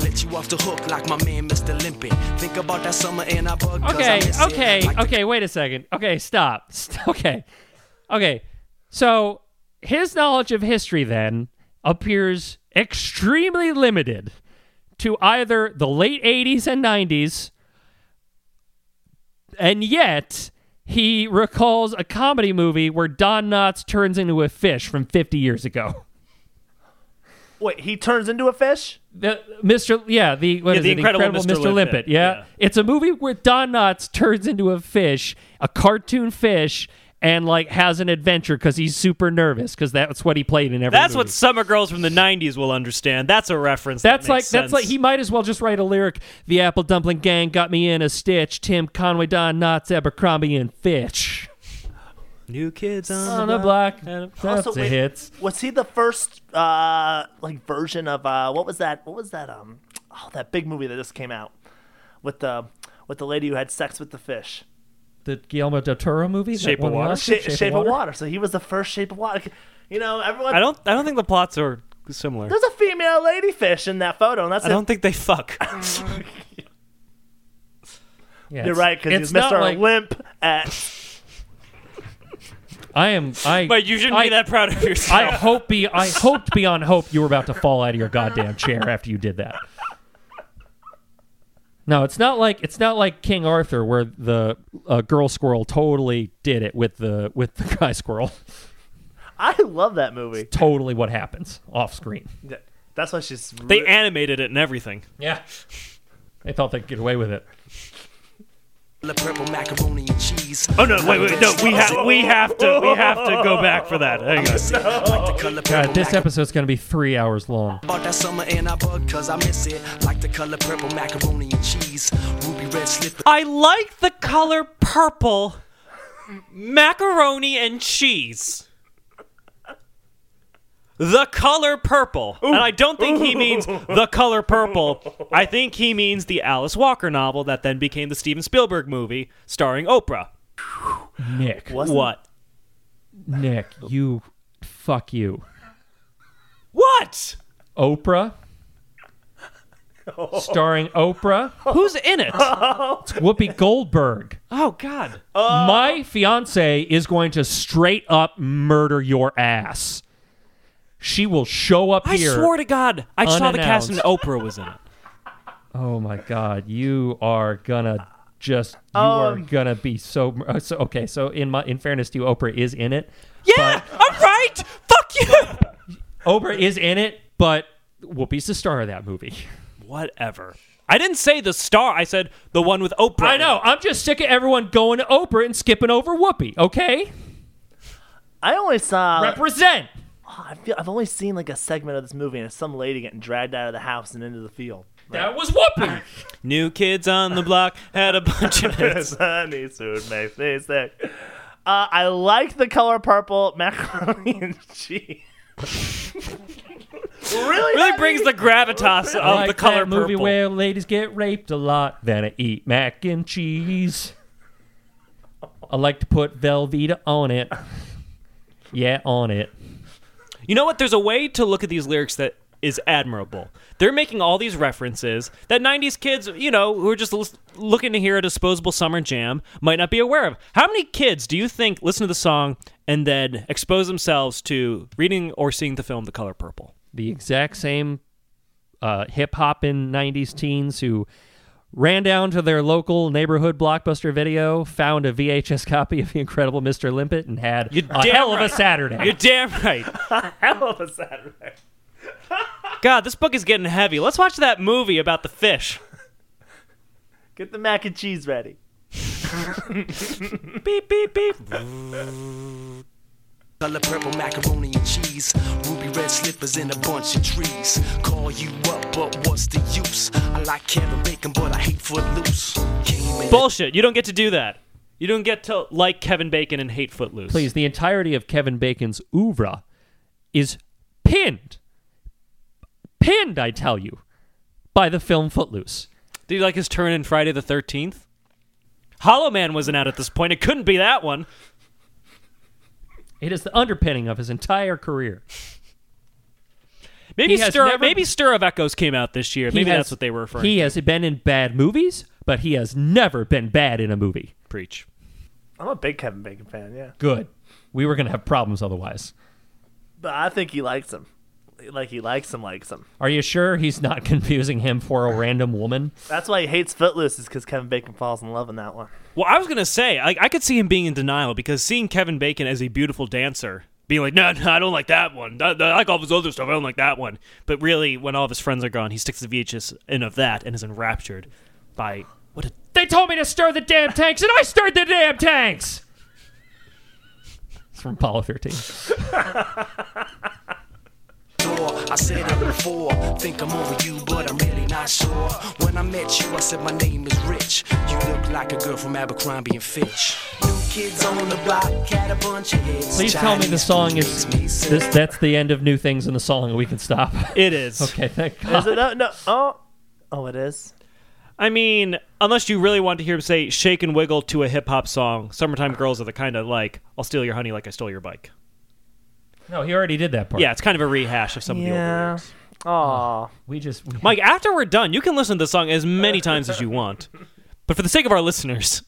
Let you off the hook like my man Mr. Limpet. Think about that summer and I bug 'cause I Okay, miss it. okay, the okay. Wait a second. Okay, stop. (laughs) Okay, okay. So his knowledge of history then appears extremely limited to either the late '80s and '90s, and yet he recalls a comedy movie where Don Knotts turns into a fish from 50 years ago. (laughs) Wait, he turns into a fish? The Mr. Yeah, the what Yeah, is the it? Incredible Mr. Mr. Limpet. Limpet. Yeah. Yeah. it's a movie where Don Knotts turns into a fish, a cartoon fish, and like has an adventure because he's super nervous because that's what he played in every. That's movie. what summer girls from the '90s will understand. That's a reference. that That's like makes that's like he might as well just write a lyric. The Apple Dumpling Gang got me in a stitch. Tim Conway, Don Knotts, Abercrombie, and Fitch New kids on, on the block. And- That's Also, a wait, hits. Was he the first uh like version of uh what was that what was that um oh that big movie that just came out with the with the lady who had sex with the fish? The Guillermo del Toro movie. Shape of Water? Oscar? Shape, Shape, of, water. So he was the first Shape of Water. You know, everyone I don't. I don't think the plots are similar. There's a female ladyfish in that photo, and that's I it. don't think they fuck. (laughs) Yeah, You're right because it's he's not Mr. like- Limp at I am. I. (laughs) but you shouldn't I, be that proud of yourself. I hope be. I hoped beyond hope you were about to fall out of your goddamn chair after you did that. No, it's not like it's not like King Arthur where the uh, girl squirrel totally did it with the with the (laughs) guy squirrel. I love that movie. Totally what happens off screen. Yeah, That's why she's they animated it and everything. Yeah, they thought they'd get away with it. The purple macaroni and cheese. Oh no! Wait, wait, no. We have, we have to, we have to go back for that. Hang on. Like God, this mac- episode's gonna be three hours long. About that summer and I bug cause I miss it. Like the color purple macaroni and cheese. Ruby red slip. I like the color purple, macaroni and cheese. The color purple. And I don't think he means the color purple. I think he means the Alice Walker novel that then became the Steven Spielberg movie starring Oprah. Nick, Wasn't- What? Nick, you, fuck you. What? Oprah, oh. starring Oprah, Who's in it? (laughs) Whoopi Goldberg. Oh God. Uh. My fiance is going to straight up murder your ass. She will show up I here. swear to God, I saw the cast and. Oprah was in it. Oh my god, you are gonna just you are Um, gonna be so, uh, so okay. So in my in fairness to you, Oprah is in it. Yeah, I'm right. Fuck you. (laughs) Oprah is in it, but Whoopi's the star of that movie. Whatever. I didn't say the star. I said the one with Oprah. I know. I'm just sick of everyone going to Oprah and skipping over Whoopi. Okay, I only saw. represent. I feel I've only seen like a segment of this movie, and it's some lady getting dragged out of the house and into the field. That was Whoopi. (laughs) New kids on the block had a bunch of hits. Honey food makes me sick. Uh, I like the color purple macaroni and cheese. (laughs) really? Really brings the gravitas of like the color that movie purple. where ladies get raped a lot. Then I eat mac and cheese. I like to put Velveeta on it. (laughs) Yeah, on it. You know what? There's a way to look at these lyrics that is admirable. They're making all these references that 90s kids, you know, who are just l- looking to hear a disposable summer jam might not be aware of. How many kids do you think listen to the song and then expose themselves to reading or seeing the film The Color Purple? the exact same uh, hip hop in 90s teens who ran down to their local neighborhood blockbuster video, found a VHS copy of The Incredible Mr. Limpet, and had You're a damn hell of a right. Saturday. You're damn right. (laughs) hell of a Saturday. God, this book is getting heavy. Let's watch that movie about the fish. Get the mac and cheese ready. (laughs) Beep, beep, beep. (laughs) Color purple macaroni and cheese, ruby red slippers in a bunch of trees. Call you up, but what's the use? I like Kevin Bacon, but I hate Footloose. Bullshit. You don't get to do that. You don't get to like Kevin Bacon and hate Footloose. Please, the entirety of Kevin Bacon's oeuvre is pinned, pinned, I tell you, by the film Footloose. Do you like his turn in Friday the 13th? Hollow Man wasn't out at this point. It couldn't be that one. It is the underpinning of his entire career. Maybe He has Stir, never- maybe Stir of Echoes came out this year. Maybe has- that's what they were referring He to. has been in bad movies, but he has never been bad in a movie. Preach. I'm a big Kevin Bacon fan, yeah. Good. We were going to have problems otherwise. But I think he likes him. Like he likes him, likes him. Are you sure he's not (laughs) confusing him for a random woman? That's why he hates Footloose, is because Kevin Bacon falls in love in that one. Well, I was gonna say, I, I could see him being in denial because seeing Kevin Bacon as a beautiful dancer, being like, no, no, I don't like that one. I, I like all of his other stuff. I don't like that one. But really, when all of his friends are gone, he sticks the VHS in of that and is enraptured by what a They told me to stir the damn tanks, and I stirred the damn tanks! It's from Apollo 13. (laughs) door. I said it before, think I'm over you, but I'm really not sure. When I met you, I said my name is Rich. You look like a girl from Abercrombie and Fitch. New kids on the block had a bunch of hits. Please tell me the song is. makes me sick. This, that's the end of New Things in the song, and we can stop. (laughs) It is. Okay, thank Is it no, no oh oh it is? I mean, unless you really want to hear him say "shake and wiggle" to a hip hop song, "Summertime Girls" are the kind of like "I'll steal your honey like I stole your bike." No, he already did that part. Yeah, it's kind of a rehash of some of the older Yeah. lyrics. Aw. We just. We, Mike, after we're done, you can listen to the song as many times as you want, but for the sake of our listeners,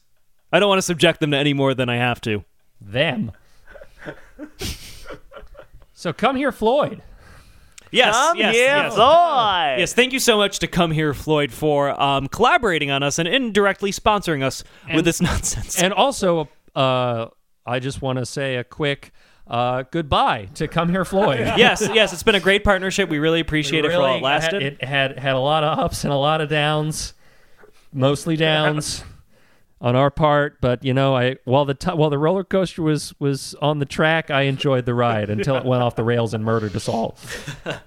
I don't want to subject them to any more than I have to. them. so come here, Floyd. Yes, Come yes, here, yes. Floyd. Yes, thank you so much to Come Here Floyd for um, collaborating on us and indirectly sponsoring us with this (laughs) nonsense. And also, uh, I just want to say a quick uh, goodbye to Come Here, Floyd. (laughs) yes, yes, it's been a great partnership. We really appreciate it for all Really it lasted. Had, it had had a lot of ups and a lot of downs, mostly downs on our part. But you know, I while the t- while the roller coaster was was on the track, I enjoyed the ride until it went off the rails and murdered us all. (laughs)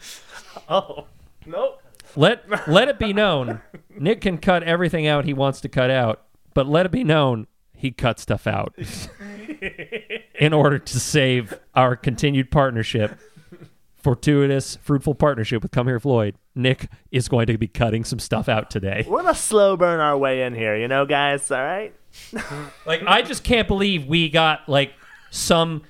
Oh. Nope. Let let it be known, Nick can cut everything out he wants to cut out, but let it be known he cut stuff out. (laughs) in order to save our continued partnership, fortuitous, fruitful partnership with Come Here Floyd, Nick is going to be cutting some stuff out today. We're gonna slow burn our way in here, you know, guys. All right. (laughs) Like, I just can't believe we got like some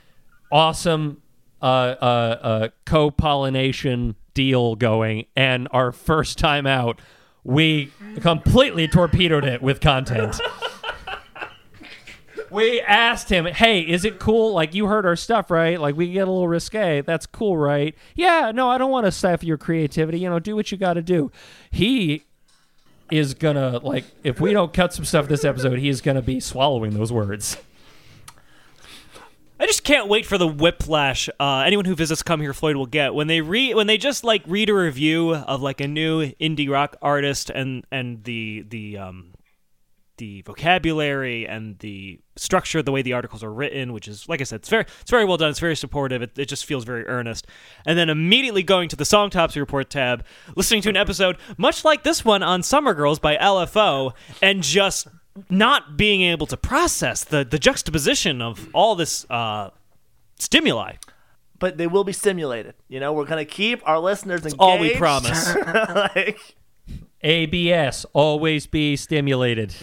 awesome uh, uh, uh, co pollination deal going, and our first time out, we completely torpedoed it with content. (laughs) we asked him, "Hey, is it cool? Like you heard our stuff, right? Like we get a little risque. That's cool, right? Yeah, no, I don't want to stifle your creativity. You know, do what you got to do." He is gonna like if we don't cut some stuff this episode, he is gonna be swallowing those words. I just can't wait for the whiplash uh, anyone who visits Come Here Floyd will get when they read when they just like read a review of like a new indie rock artist and and the the um the vocabulary and the structure, the way the articles are written, which is like I said, it's very it's very well done. It's very supportive. It, it just feels very earnest. And then immediately going to the Song Tops Report tab, listening to an episode much like this one on Summer Girls by LFO, and just not being able to process the the juxtaposition of all this uh, stimuli. But they will be stimulated. You know, we're gonna keep our listeners engaged. all we promise. (laughs) like, ABS, always be stimulated.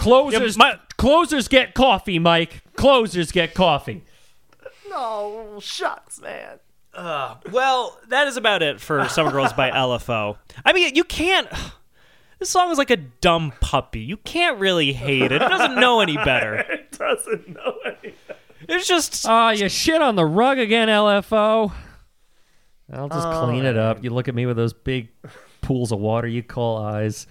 Closers, Yeah, my- closers get coffee, Mike. Closers get coffee. no shucks, man. Well, that is about it for Summer Girls by (laughs) LFO. I mean, you can't. This song is like a dumb puppy. You can't really hate it. It doesn't know any better. (laughs) It doesn't know anything. It's just. Ah, you shit on the rug again, LFO. I'll just clean it up. You look at me with those big pools of water you call eyes.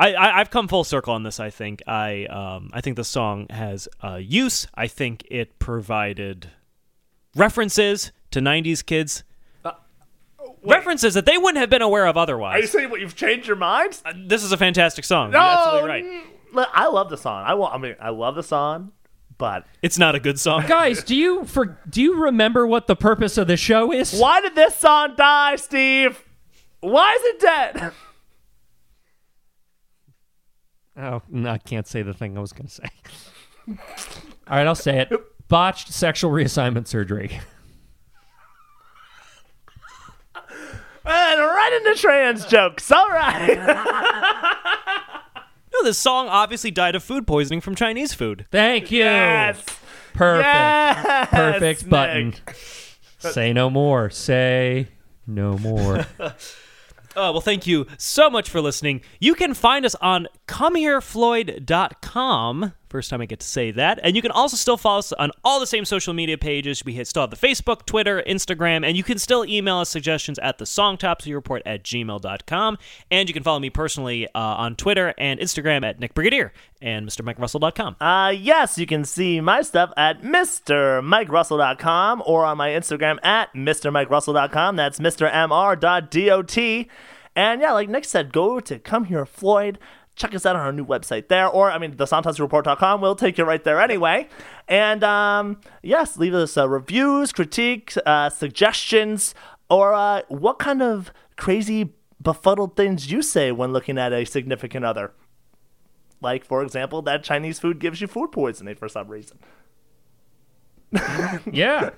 I, I I've come full circle on this. I think I um I think the song has uh, use. I think it provided references to '90s kids. references that they wouldn't have been aware of otherwise. Are you saying what you've changed your mind? This is a fantastic song. No, You're absolutely right. I love the song. I want. I mean, I love the song, but It's not a good song. Guys, do you for do you remember what the purpose of the show is? why did this song die, Steve? Why is it dead? (laughs) Oh, no, I can't say the thing I was going to say. (laughs) All right, I'll say it. Botched sexual reassignment surgery. And right into trans jokes. All right. (laughs) No, this song obviously died of food poisoning from Chinese food. Thank you. yes. Perfect. Yes, Perfect Nick. button. Say no more. Say no more. (laughs) Oh, well, thank you so much for listening. You can find us on comeherefloyd.com. First time I get to say that. And you can also still follow us on all the same social media pages. We still have the Facebook, Twitter, Instagram, and you can still email us suggestions at the songtopsreport at gmail.com. And you can follow me personally uh, on Twitter and Instagram at Nick Brigadier and MrMikeRussell.com. Uh, yes, you can see my stuff at MrMikeRussell.com or on my Instagram at MrMikeRussell.com. That's MrMR.dot. And yeah, like Nick said, go to Come Here Floyd. Check us out on our new website there, or I mean, the SongtopsReport.com will take you right there anyway. And um, yes, leave us uh, reviews, critiques, uh, suggestions, or uh, what kind of crazy befuddled things you say when looking at a significant other. Like, for example, that Chinese food gives you food poisoning for some reason. (laughs) yeah.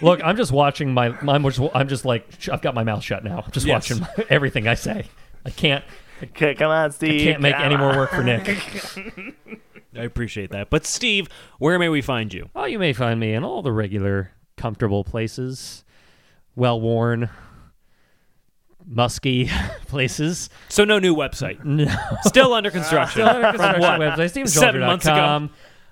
Look, I'm just watching my. I'm just, I'm just like I've got my mouth shut now. I'm just Yes. watching everything I say. I can't. Okay, come on, Steve. Can't make come any more work for Nick. (laughs) I appreciate that. But, Steve, where may we find you? Oh, you may find me in all the regular, comfortable places, well worn, musky (laughs) places. So, no new website. No. Still under construction. Still under construction what? website, Seven months ago.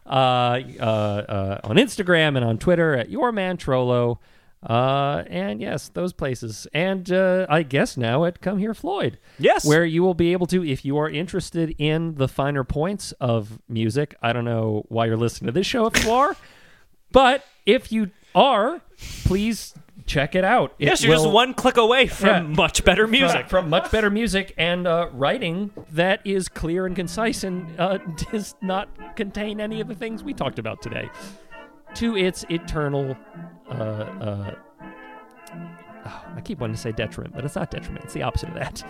Uh, uh, uh, on Instagram and on Twitter at Your Man Trollo. Uh, and yes, those places. And uh, I guess now at Come Here Floyd. Yes. Where you will be able to, if you are interested in the finer points of music, I don't know why you're listening to this show if you are, (laughs) but if you are, please check it out. It Yes, you're just one click away from Yeah. much better music. from, from much better music and uh, writing that is clear and concise and uh, (laughs) does not contain any of the things we talked about today. To its eternal, uh, uh, oh, I keep wanting to say detriment, but it's not detriment. It's the opposite of that.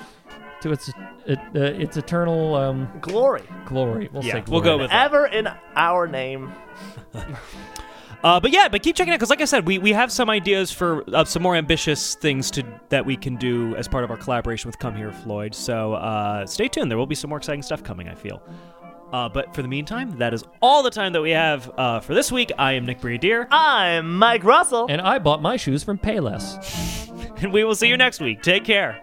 to its it, uh, its eternal um, Glory. glory. We'll Yeah, say we'll go with that. Ever in our name. (laughs) Uh, but yeah, but keep checking out because, like I said, we, we have some ideas for uh, some more ambitious things to that we can do as part of our collaboration with Come Here Floyd. So uh, stay tuned. There will be some more exciting stuff coming. I feel. Uh, but for the meantime, that is all the time that we have uh, for this week. I am Nick Briadier, I'm Mike Russell. And I bought my shoes from Payless. (laughs) and we will see you next week. Take care.